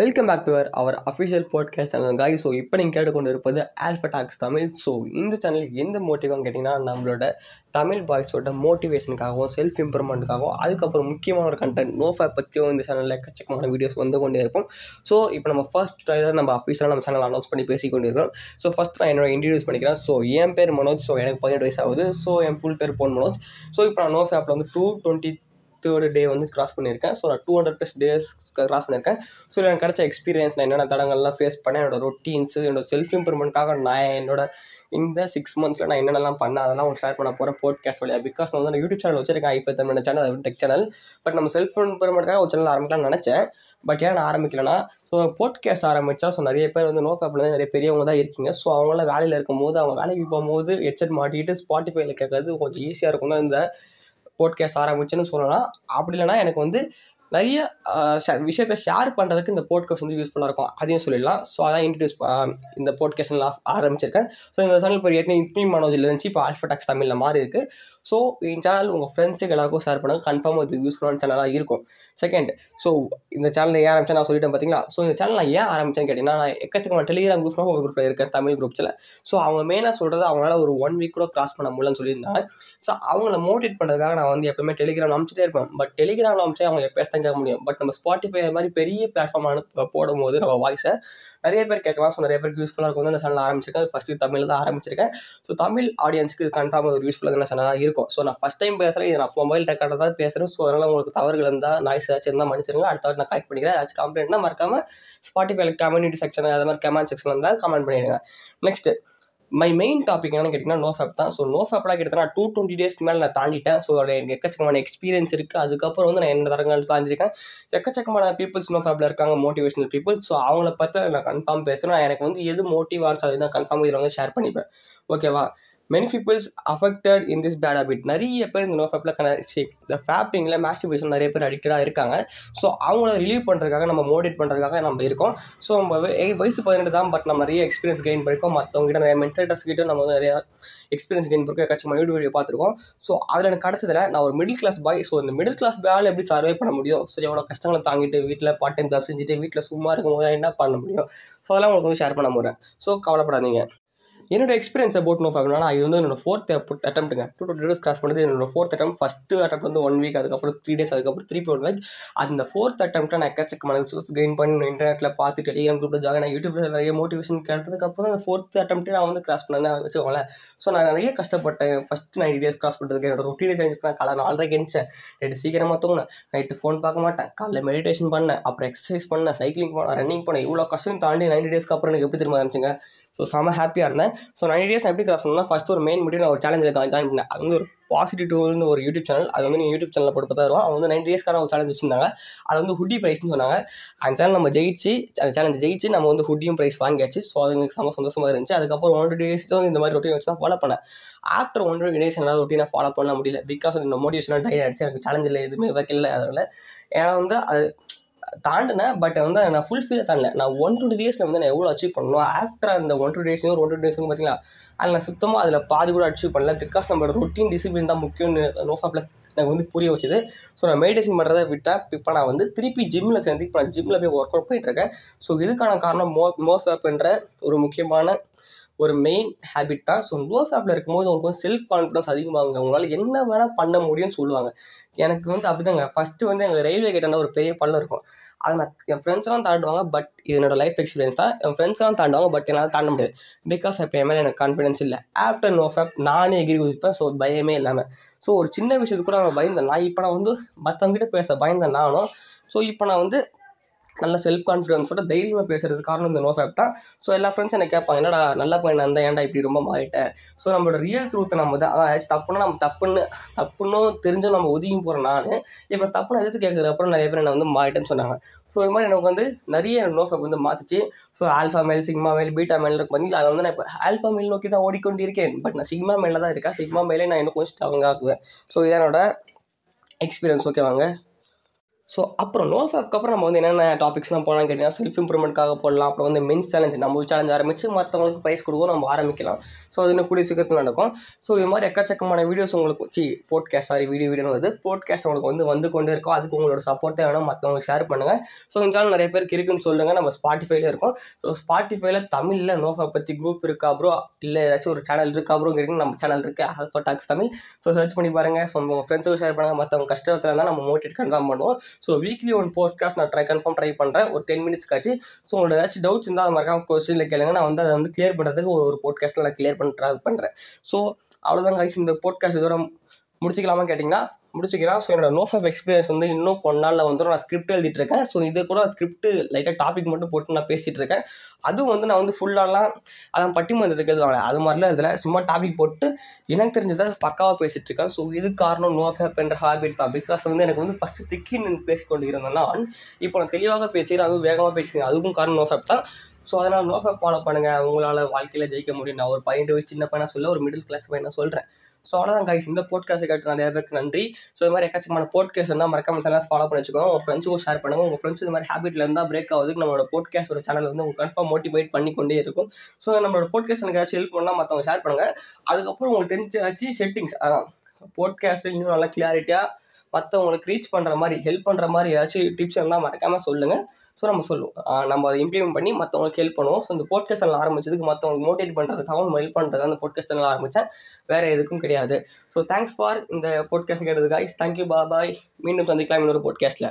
Welcome back to our our official podcast channel guys so இப்போ நீங்கள் கேட்டுக்கொண்டு இருப்பது ஆல்ஃபடாக்ஸ் தமிழ். ஸோ இந்த சேனல் எந்த மோட்டிவாக கேட்டிங்கன்னா நம்மளோட தமிழ் பாய்ஸோட மோட்டிவேஷனுக்காகவும் செல்ஃப் இம்ப்ரூவ்மெண்ட்டுக்காகவும் அதுக்கப்புறம் முக்கியமான ஒரு கண்டென்ட் நோஃபை பற்றியும் இந்த சேனலில் எக்கச்சக்கமான வீடியோஸ் வந்து கொண்டே இருப்போம். ஸோ இப்போ நம்ம ஃபர்ஸ்ட் ட்ரைலர் நம்ம அஃபீஷியலாக நம்ம சேனல் அனௌன்ஸ் பண்ணி பேசி கொண்டிருக்கோம் ஸோ ஃபஸ்ட் நான் என்னோட இன்ட்ரடியூஸ் பண்ணிக்கிறேன். ஸோ என் பேர் மனோஜ். ஸோ எனக்கு பதினெட்டு வயசு ஆகுது. ஸோ என் ஃபுல் பேர் போன் மனோஜ். ஸோ இப்போ நான் நோஃப் ஆப்பில் வந்து டூ டுவெண்ட்டி தேர்டு டே வந்து கிராஸ் பண்ணியிருக்கேன். ஸோ நான் two hundred plus days cross பண்ணியிருக்கேன். ஸோ எனக்கு கிடைச்ச எக்ஸ்பீரியன்ஸ் நான் என்னென்ன தடங்கள்லாம் ஃபேஸ் பண்ணேன் என்னோட ரொட்டீன்ஸ் என்னோட செல்ஃப் இம்ப்ரூவ்மெண்ட்காக நான் என்னோட இந்த சிக்ஸ் மந்த்ஸில் நான் என்னென்னலாம் பண்ணேன் அதெல்லாம் உங்களுக்கு ஷேர் பண்ண போகிறேன் போட்காஸ்ட் வழியாக பிகாஸ் நான் வந்து யூடியூப் சேனல் வச்சிருக்கேன் இப்போ தமிழ் சேனல் அது டெக் சேனல் பட் நம்ம செல்ஃப் இம்ப்ரூவ்மெண்ட்காக ஒரு சேனல் ஆரம்பிக்கலாம்னு நினச்சேன். பட் ஏன் நான் ஆரம்பிக்கலனா ஸோ போட்காஸ்ட் ஆரம்பித்தா ஸோ நிறைய பேர் வந்து நோ ஃபேப்பில் தான் நிறைய பெரியவங்க தான் இருக்கீங்க. ஸோ அவங்களாம் வேலையில் இருக்கும்போது அவங்க வேலைக்கு போகும்போது ஹெட்செட் மாட்டிட்டு ஸ்பாட்டிஃபைல கேட்கறது கொஞ்சம் ஈஸியாக இருக்கும் தான் இந்த போட்காஸ்ட் ஆரம்பிச்சுன்னு சொல்லலாம். அப்படி இல்லைனா எனக்கு வந்து நிறைய விஷயத்த ஷேர் பண்ணுறதுக்கு இந்த போட்காஸ்ட் வந்து யூஸ்ஃபுல்லாக இருக்கும். அதையும் சொல்லிடலாம். ஸோ அதான் இன்ட்ரடியூஸ் இந்த போட்காஸ்ட் நான் ஆரம்பிச்சிருக்கேன். ஸோ இந்த சேனல் இப்போ ஏற்கனவே இன்ஸ்மி மனோஜில் இருந்துச்சு. இப்போ ஆல்ஃபடாக்ஸ் தமிழில் மாறி இருக்குது ஸோ இந்த சேனல் உங்கள் ஃப்ரெண்ட்ஸுக்கு எல்லாருக்கும் ஷேர் பண்ணுங்க. கன்ஃபார்மாக இது யூஸ்ஃபுல்லான சேனலாக இருக்கும். செகண்ட் ஸோ இந்த சேனலில் ஏன் ஆரம்பிச்சேன்? நான் சொல்லிட்டேன் பார்த்தீங்களா ஸோ இந்த சேனல் நான் ஏன் ஆரம்பிச்சேன் கேட்டிங்கன்னா நான் எக்கச்சக்கமான டெலிகிராம் குரூப் ஒரு குரூப்பில் இருக்கேன் தமிழ் குரூப்ஸில் ஸோ அவங்க மெயினாக சொல்கிறது அவங்களால ஒரு ஒன் வீக் கூட கிராஸ் பண்ண முடியலன்னு சொல்லியிருந்தாங்க. ஸோ அவங்கள மோட்டிவேட் பண்ணுறதுக்காக நான் வந்து எப்பவுமே டெலிகிராம் அனுப்பிச்சிட்டே இருப்பேன். பட் டெலிகிராம் அனுப்பிச்சா அவங்க எப்போ தான் கேட்க முடியும். பட் நம்ம ஸ்பாட்டிஃபை மாதிரி பெரிய பிளாட்ஃபார்மான போடும் போடும்போது நம்ம வாய்ஸை நிறைய பேர் கேட்கலாம். ஸோ நிறைய பேருக்கு யூஸ்ஃபுல்லாக இருக்கும். அந்த சேனல் ஆரம்பிச்சிருக்கேன். அது ஃபஸ்ட்டு தமிழில் தான் ஆரம்பிச்சிருக்கேன். ஸோ தமிழ் ஆடியன்ஸுக்கு இது கன்ஃபார்ம் ஒரு யூஸ்ஃபுல்லாக சேனலாக இருக்கும். ஸோ நான் ஃபஸ்ட் டைம் பேசுகிறேன் இது நான் மொபைல் ரெக்கார்டாக தான் பேசுகிறேன் ஸோ அதனால் உங்களுக்கு தவறுகள் இருந்தால் நாய்ஸ் ஏதாச்சும் இருந்தால் மன்னிச்சிருங்க. அடுத்த நான் கரெக்ட் பண்ணிக்கிறேன். ஏதாச்சும் கம்ப்ளைண்ட்னா மறக்காமல் ஸ்பாட்டிஃபைல கம்யூனிட்டி செக்ஷன் அது மாதிரி கமெண்ட் செக்ஷன் இருந்தால் கமெண்ட் பண்ணிடுங்க. நெக்ஸ்ட்டு மை மெயின் டாபிக் என்னன்னு கேட்டிங்கன்னா நோ ஃபேப் தான். ஸோ நோ ஃபேப்லாம் கிட்டத்தட்ட நான் டூ டுவெண்ட்டி டேஸ்க்கு மேலே நான் தாண்டிட்டேன். ஸோ அதோட எனக்கு எக்கச்சக்கமான எக்ஸ்பீரியன்ஸ் இருக்குது அதுக்கப்புறம் வந்து நான் என்ன தரங்கள் தாண்டிருக்கேன் எக்கச்சக்கமான பீப்புள்ஸ் நோ ஃபேப்பில் இருக்காங்க மோட்டிவேஷனல் பீப்புள் ஸோ அவங்கள பற்றி நான் கன்ஃபார்ம் பேசுகிறேன் எனக்கு வந்து எது மோட்டிவ் ஆச்சு அது நான் கன்ஃபார்ம் இதில் வந்து ஷேர் பண்ணிப்பேன். ஓகேவா many peoples affected in this bad habit நிறைய பேர் இந்த நோ ஃபேப்பில் கனெக்ட் இந்த ஃபேப்பிங்கில் மேஸ்டிபேஷன் நிறைய பேர் அடிக்டடாக இருக்காங்க. ஸோ அவங்கள ரிலீவ் பண்ணுறதுக்காக நம்ம மோட்டிவேட் பண்ணுறதுக்காக நம்ம இருக்கோம். ஸோ நம்ம வயசு பதினெட்டு தான் பட் நம்ம நிறைய எக்ஸ்பீரியன்ஸ் கெயின் பண்ணிருக்கோம். மற்றவங்ககிட்ட நிறைய மென்டல்டர்ஸ் கிட்ட நம்ம வந்து நிறைய எக்ஸ்பீரியன்ஸ் கெயின் பண்ணிருக்கோம். ஏதாச்சும் யூடியூப் வீடியோ பார்த்துருக்கோம். ஸோ அதில் எனக்கு கிடச்சதில் நான் ஒரு மிடில் கிளாஸ் பாய் ஸோ இந்த மிடில் கிளாஸ் பாயால் எப்படி சர்வே பண்ண முடியும்? ஸோ எவ்வளோ கஷ்டங்களை தாங்கிட்டு வீட்டில் பார்ட் டைம் ஜாப் செஞ்சுட்டு வீட்டில் சும்மா இருக்கும்போது என்ன பண்ண முடியும்? ஸோ அதெல்லாம் உங்களுக்கு வந்து ஷேர் பண்ண போகிறேன் ஸோ கவலைப்படாதீங்க. என்னோட எக்ஸ்பீரியன்ஸ் அபவுட் நோ ஃபேப்னா இது வந்து என்னோட ஃபோர்த் அட்டம்ப்ட்டுங்க டூ டூ டேஸ் கிராஸ் பண்ணது என்னோட ஃபோர்த் அட்டம் ஃபஸ்ட்டு அட்டம் வந்து ஒன் வீக் அதுக்கப்புறம் த்ரீ டேஸ் அதுக்கப்புறம் த்ரீ ஒன் வீக் அந்த ஃபோர்த் அட்டம்ப்ட்டில் நான் எக்கச்சக்கமான ரிசோர்ஸ் கெயின் பண்ணி இன்டர்நெட்டில் பார்த்து டெலிகிராம் குரூப்பில் ஜாக நான் யூடியூப்பில் நிறைய மோட்டிவேஷன் கேட்டதுக்கப்புறம் அந்த ஃபோர்த் அட்டம்ப்ட்டு நான் வந்து கிராஸ் பண்ணேன் வச்சுக்கோங்களேன். ஸோ நான் நிறைய கஷ்டப்பட்டேன். ஃபஸ்ட் நைன்டி டேஸ் கிராஸ் பண்ணுறதுக்கு என்னோட ரொட்டீனை சேஞ்ச் பண்ணேன். காலை நாலரைக்கு எழுந்தேன் நைட்டு சீக்கிரமாக தூங்கினேன். நைட்டு ஃபோன் பார்க்க மாட்டேன். காலைல மெடிடேஷன் பண்ணேன். அப்புறம் எக்ஸசைஸ் பண்ணேன். சைக்கிளிங் போனேன். ரன்னிங் போனேன். இவ்வளோ கஷ்டம் தாண்டி நைன்டி டேஸ்க்கு அப்புறம் எனக்கு எப்படி திரும்ப இருந்துச்சுங்க? ஸோ செம ஹாப்பியாக இருந்தேன். ஸோ நைன்டி டேஸ் நான் எப்படி கிராஸ் பண்ணேன்னா ஃபஸ்ட்டு ஒரு மெயின் மீடியம் நான் ஒரு சேலஞ்சில் ஜாயின் பண்ணேன். அது வந்து ஒரு பாசிட்டிவ் டூல்னு ஒரு யூடியூப் சேனல் அது வந்து நீங்கள் யூடியூப் சேனலில் போட்டு பார்த்தா வரும் அவங்க வந்து நைன் டேஸ்க்கான ஒரு சேலஞ்ச் வச்சிருந்தாங்க. அது வந்து ஹுட்டி ப்ரைஸ்னு சொன்னாங்க. அந்த சேனல் நம்ம ஜெயிச்சு அந்த சேலஞ்ச் ஜெயிச்சு நம்ம வந்து ஹுட்டியும் ப்ரைஸ் வாங்கியாச்சு. ஸோ அது எனக்கு செம்ம சந்தோஷமாக இருந்துச்சு. அதுக்கப்புறம் ஒன் டூ டேஸ் தான் இந்த மாதிரி ரொட்டீன் வச்சு தான் ஃபாலோ பண்ணேன். ஆஃப்டர் ஒன் டூ டேஸ் என்னால் ரொட்டீனை ஃபாலோ பண்ண முடியல. பிகாஸ் இந்த மோட்டிவேஷனாக டைட் ஆகிடுச்சு எனக்கு சேலஞ்சில் எதுவுமே வைக்கல. அதனால் ஏன்னா வந்து அது தாண்டினேன் பட் வந்து நான் ஃபுல்ஃபில் தாண்டல. நான் ஒன் டூ டேஸில் வந்து நான் எவ்வளோ அச்சீவ் பண்ணணும் ஆஃப்டர் அந்த ஒன் டூ டேஸையும் ஒரு ஒன் டூ டேஸும் பார்த்தீங்களா அதில் நான் சுத்தமாக அதில் பாதி கூட அச்சீவ் பண்ணல. பிகாஸ் நம்மளோட ரொட்டீன் டிசிப்ளின் தான் முக்கியம்னு நோஃபாப்பில் எனக்கு வந்து புரிய வச்சுது. ஸோ நான் மெடிடேஷன் பண்ணுறதை விட்டேன். இப்போ நான் வந்து திருப்பி ஜிம்மில் சேர்ந்து இப்போ நான் ஜிம்மில் போய் ஒர்க் அவுட் பண்ணிட்டுருக்கேன் ஸோ இதுக்கான காரணம் மோ மோஃபாப்ன்ற ஒரு முக்கியமான ஒரு மெயின் ஹேபிட் தான். ஸோ லோ ஃபேப்பில் இருக்கும்போது உங்களுக்கு வந்து செல்ஃப் கான்ஃபிடன்ஸ் அதிகமாகுங்க அவங்களால என்ன வேணால் பண்ண முடியும்னு சொல்லுவாங்க. எனக்கு வந்து அப்படிதாங்க. ஃபஸ்ட்டு வந்து எங்கள் ரயில்வே கேட்டான ஒரு பெரிய பள்ளம் இருக்கும். அதை நான் என் ஃப்ரெண்ட்ஸ்லாம் தாண்டுவாங்க பட் இது என்னோட லைஃப் எக்ஸ்பீரியன்ஸ் தான். என் ஃப்ரெண்ட்ஸ்லாம் தாண்டுவாங்க பட் என்னால் தாண்ட முடியாது. பிகாஸ் இப்போ என் மேலே எனக்கு கான்ஃபிடன்ஸ் இல்லை. ஆஃப்டர் நோ ஃபேப் நானே எகிரி குதிப்பேன் ஸோ பயமே இல்லாமல் ஸோ ஒரு சின்ன விஷயத்துக்கு கூட நான் பயந்தேன். நான் இப்போ நான் வந்து மற்றவங்ககிட்ட பேச பயந்தேன் நானும். ஸோ இப்போ நான் வந்து நல்ல செல்ஃப் கான்ஃபிடன்ஸோட தைரியமாக பேசுறது காரணம் இந்த நோ ஃபேப் தான். ஸோ எல்லா ஃப்ரெண்ட்ஸ் எனக்கு கேட்பாங்க என்னடா நல்ல பையன் அந்த ஏன்டா இப்படி ரொம்ப மாறிட்டேன் ஸோ நம்மளோட ரியல் ட்ரூத்தை நம்ம தான் தப்புனா தப்புன்னா நம்ம தப்புன்னு தப்புன்னு தெரிஞ்சும் நம்ம ஒதுங்கி போகிறேன் நான் இப்போ தப்புன்னு எதிர்த்து கேட்குற அப்புறம் நிறைய பேர் என்னை வந்து மாறிட்டேன்னு சொன்னாங்க. ஸோ இது மாதிரி எனக்கு வந்து நிறைய நோ ஃபேப் வந்து மாற்றிச்சு so alpha male sigma male beta male இருக்கு வந்து அதை வந்து நான் இப்போ ஆல்ஃபா மேல் நோக்கி தான் ஓடிக்கொண்டு இருக்கேன் பட் நான் சிக்மா மேலே தான் இருக்கேன். சிக்மா மேலே நான் இன்னும் கொஞ்சம் ஸ்ட்ராங்காக ஆக்குவேன். ஸோ இதான் என்னோட எக்ஸ்பீரியன்ஸ் ஓகேவாங்க ஸோ அப்புறம் நோ ஃபேப்க்கு அப்புறம் நம்ம வந்து என்னென்ன டாபிக்ஸ்லாம் போடலாம் கேட்டிங்கன்னா செல்ஃப் இம்ப்ரூவ்மெண்ட்காக போடலாம். அப்புறம் வந்து மென்ஸ் சேலஞ்ச் நம்ம சேலஞ்ச் ஆரம்பித்து மற்றவங்களுக்கு ப்ரைஸ் கொடுக்கும் நம்ம ஆரம்பிக்கலாம். ஸோ அது இன்னும் கூடிய சீக்கிரத்தில் நடக்கும். ஸோ இது மாதிரி எக்கச்சக்கமான வீடியோஸ் உங்களுக்கு சி போட்காஸ்ட் சாரி வீடியோ வீடியோன்னு வருது. போட்காஸ்ட் உங்களுக்கு வந்து வந்து கொண்டு இருக்கும். அதுக்கு உங்களோட சப்போர்ட்டே வேணும். மற்றவங்களுக்கு ஷேர் பண்ணுங்கள் ஸோ இந்த சேனல் நிறைய பேருக்கு இருக்குன்னு சொல்லுங்கள் நம்ம ஸ்பாட்டிஃபைல இருக்கும். ஸோ ஸ்பாட்டிஃபைல தமிழில் நோஃபா பற்றி குரூப் இருக்கா ப்ரோ இல்லை ஏதாச்சும் ஒரு சேனல் இருக்கா ப்ரோ கேட்டிங்கன்னா நம்ம சேனல் இருக்குது Alpha Talks Tamil. So search பண்ணி பாருங்கள் ஸோ உங்கள் ஃப்ரெண்ட்ஸுக்கு ஷேர் பண்ணுங்கள் மற்றவங்க கஷ்டத்தில் இருந்தால் நம்ம மோட்டிவேட் கன்ஃபார்ம் பண்ணுவோம். ஸோ வீக்லி ஒன் போட்காஸ்ட் நான் ட்ரை கன்ஃபார்ம் ட்ரை பண்ணுறேன் ஒரு டென் மினிட்ஸ் காச்சு ஸோ உங்களோட ஏதாச்சும் டவுட்ஸ் இருந்தால் அது மறக்காம கொஸ்டினில் கேளுங்க. நான் வந்து அதை வந்து கிளியர் பண்ணுறதுக்கு ஒரு ஒரு போட்காஸ்ட்டில் நான் கிளியர் பண்ண ட்ரை பண்ணுறேன் ஸோ அவ்வளோதான் காய்ச்சி இந்த போட்காஸ்ட் இதோட முடிச்சிக்கலாமா கேட்டிங்கன்னா முடிச்சுக்கிறேன். ஸோ என்னோட நோஃப் எக்ஸ்பீரியன்ஸ் வந்து இன்னும் கொஞ்ச நாளில் வந்துடும் நான் ஸ்கிரிப்ட் எழுதிட்டு இருக்கேன் ஸோ இது கூட ஸ்கிரிப்ட் லைட்டாக டாபிக் மட்டும் போட்டு நான் பேசிகிட்டு இருக்கேன் அதுவும் வந்து நான் வந்து ஃபுல்லாலாம் அதான் பட்டிமன்றத்துக்கு எழுதுவாங்க அது மாதிரிலாம் இதில் சும்மா டாபிக் போட்டு எனக்கு தெரிஞ்சதை பக்காவாக பேசிகிட்டு இருக்கேன் ஸோ இது காரணம் நோ ஆஃப் என்ற ஹாபிட் தான். பிகாஸ் வந்து எனக்கு வந்து ஃபஸ்ட்டு திக்கி நின்று பேசிக்கொண்டு இருந்தேன் நான். இப்போ நான் தெளிவாக பேசுகிறேன் அதுவும் வேகமாக பேசுகிறேன். அதுக்கும் காரணம் நோ ஆஃப் தான். ஸோ அதனால் நோ ஃபேப் ஃபாலோ பண்ணுங்கள் உங்களால் வாழ்க்கையில் ஜெயிக்க முடியும் நான் ஒரு பையன் வயசு சின்ன பையனாக சொல்ல ஒரு மிடில் கிளாஸ் பையனாக சொல்கிறேன் ஸோ அவ்வளோதான் கைஸ் இந்த போட்காஸ்ட் கேட்டு நிறைய பேருக்கு நன்றி. ஸோ இது மாதிரி எக்கச்சக்கமான போட்காஸ்ட் இருந்தால் மறக்காம சேனல் ஃபாலோ பண்ணி வச்சுக்கோங்க. உங்கள் ஃப்ரெண்ட்ஸுக்கும் ஷேர் பண்ணுங்கள் உங்கள் ஃப்ரெண்ட்ஸ் இந்த மாதிரி ஹேபிட்டில் இருந்தால் பிரேக் ஆகுதுக்கு நம்மளோட போட்காஸ்டோட சேனல் வந்து உங்களுக்கு கன்ஃபார்ம் மோட்டிவேட் பண்ணி கொண்டே இருக்கும் ஸோ நம்மளோட போட்காஸ்ட் எனக்கு ஏதாச்சும் ஹெல்ப் பண்ணால் மற்றவங்க ஷேர் பண்ணுங்கள் அதுக்கப்புறம் உங்களுக்கு தெரிஞ்ச ஏதாச்சும் செட்டிங்ஸ் அதான். போட்காஸ்ட்டில் இன்னும் நல்லா கிளாரிட்டியாக மற்றவங்களுக்கு ரீச் பண்ணுற மாதிரி ஹெல்ப் பண்ணுற மாதிரி ஏதாச்சும் டிப்ஸ் இருந்தால் மறக்காமல் சொல்லுங்கள் ஸோ நம்ம சொல்லுவோம். நம்ம அதை இம்ப்ளிமெண்ட் பண்ணி மற்றவங்களுக்கு ஹெல்ப் பண்ணுவோம். ஸோ இந்த போட்காஸ்ட் சேனல் ஆரம்பிச்சதுக்கு மற்றவங்களுக்கு மோட்டிவேட் பண்ணுறதுக்காகவும் நம்ம ஹெல்ப் பண்ணுறது அந்த போட்காஸ்ட் சேனல் ஆரம்பித்தேன் வேறு எதுக்கும் கிடையாது. ஸோ தேங்க்ஸ் ஃபார் இந்த போட்காஸ்ட் கேட்டதுக்காக தேங்க்யூ பாபாய் மீண்டும் சந்திக்கலாம் இன்னொரு போட்காஸ்ட்டில்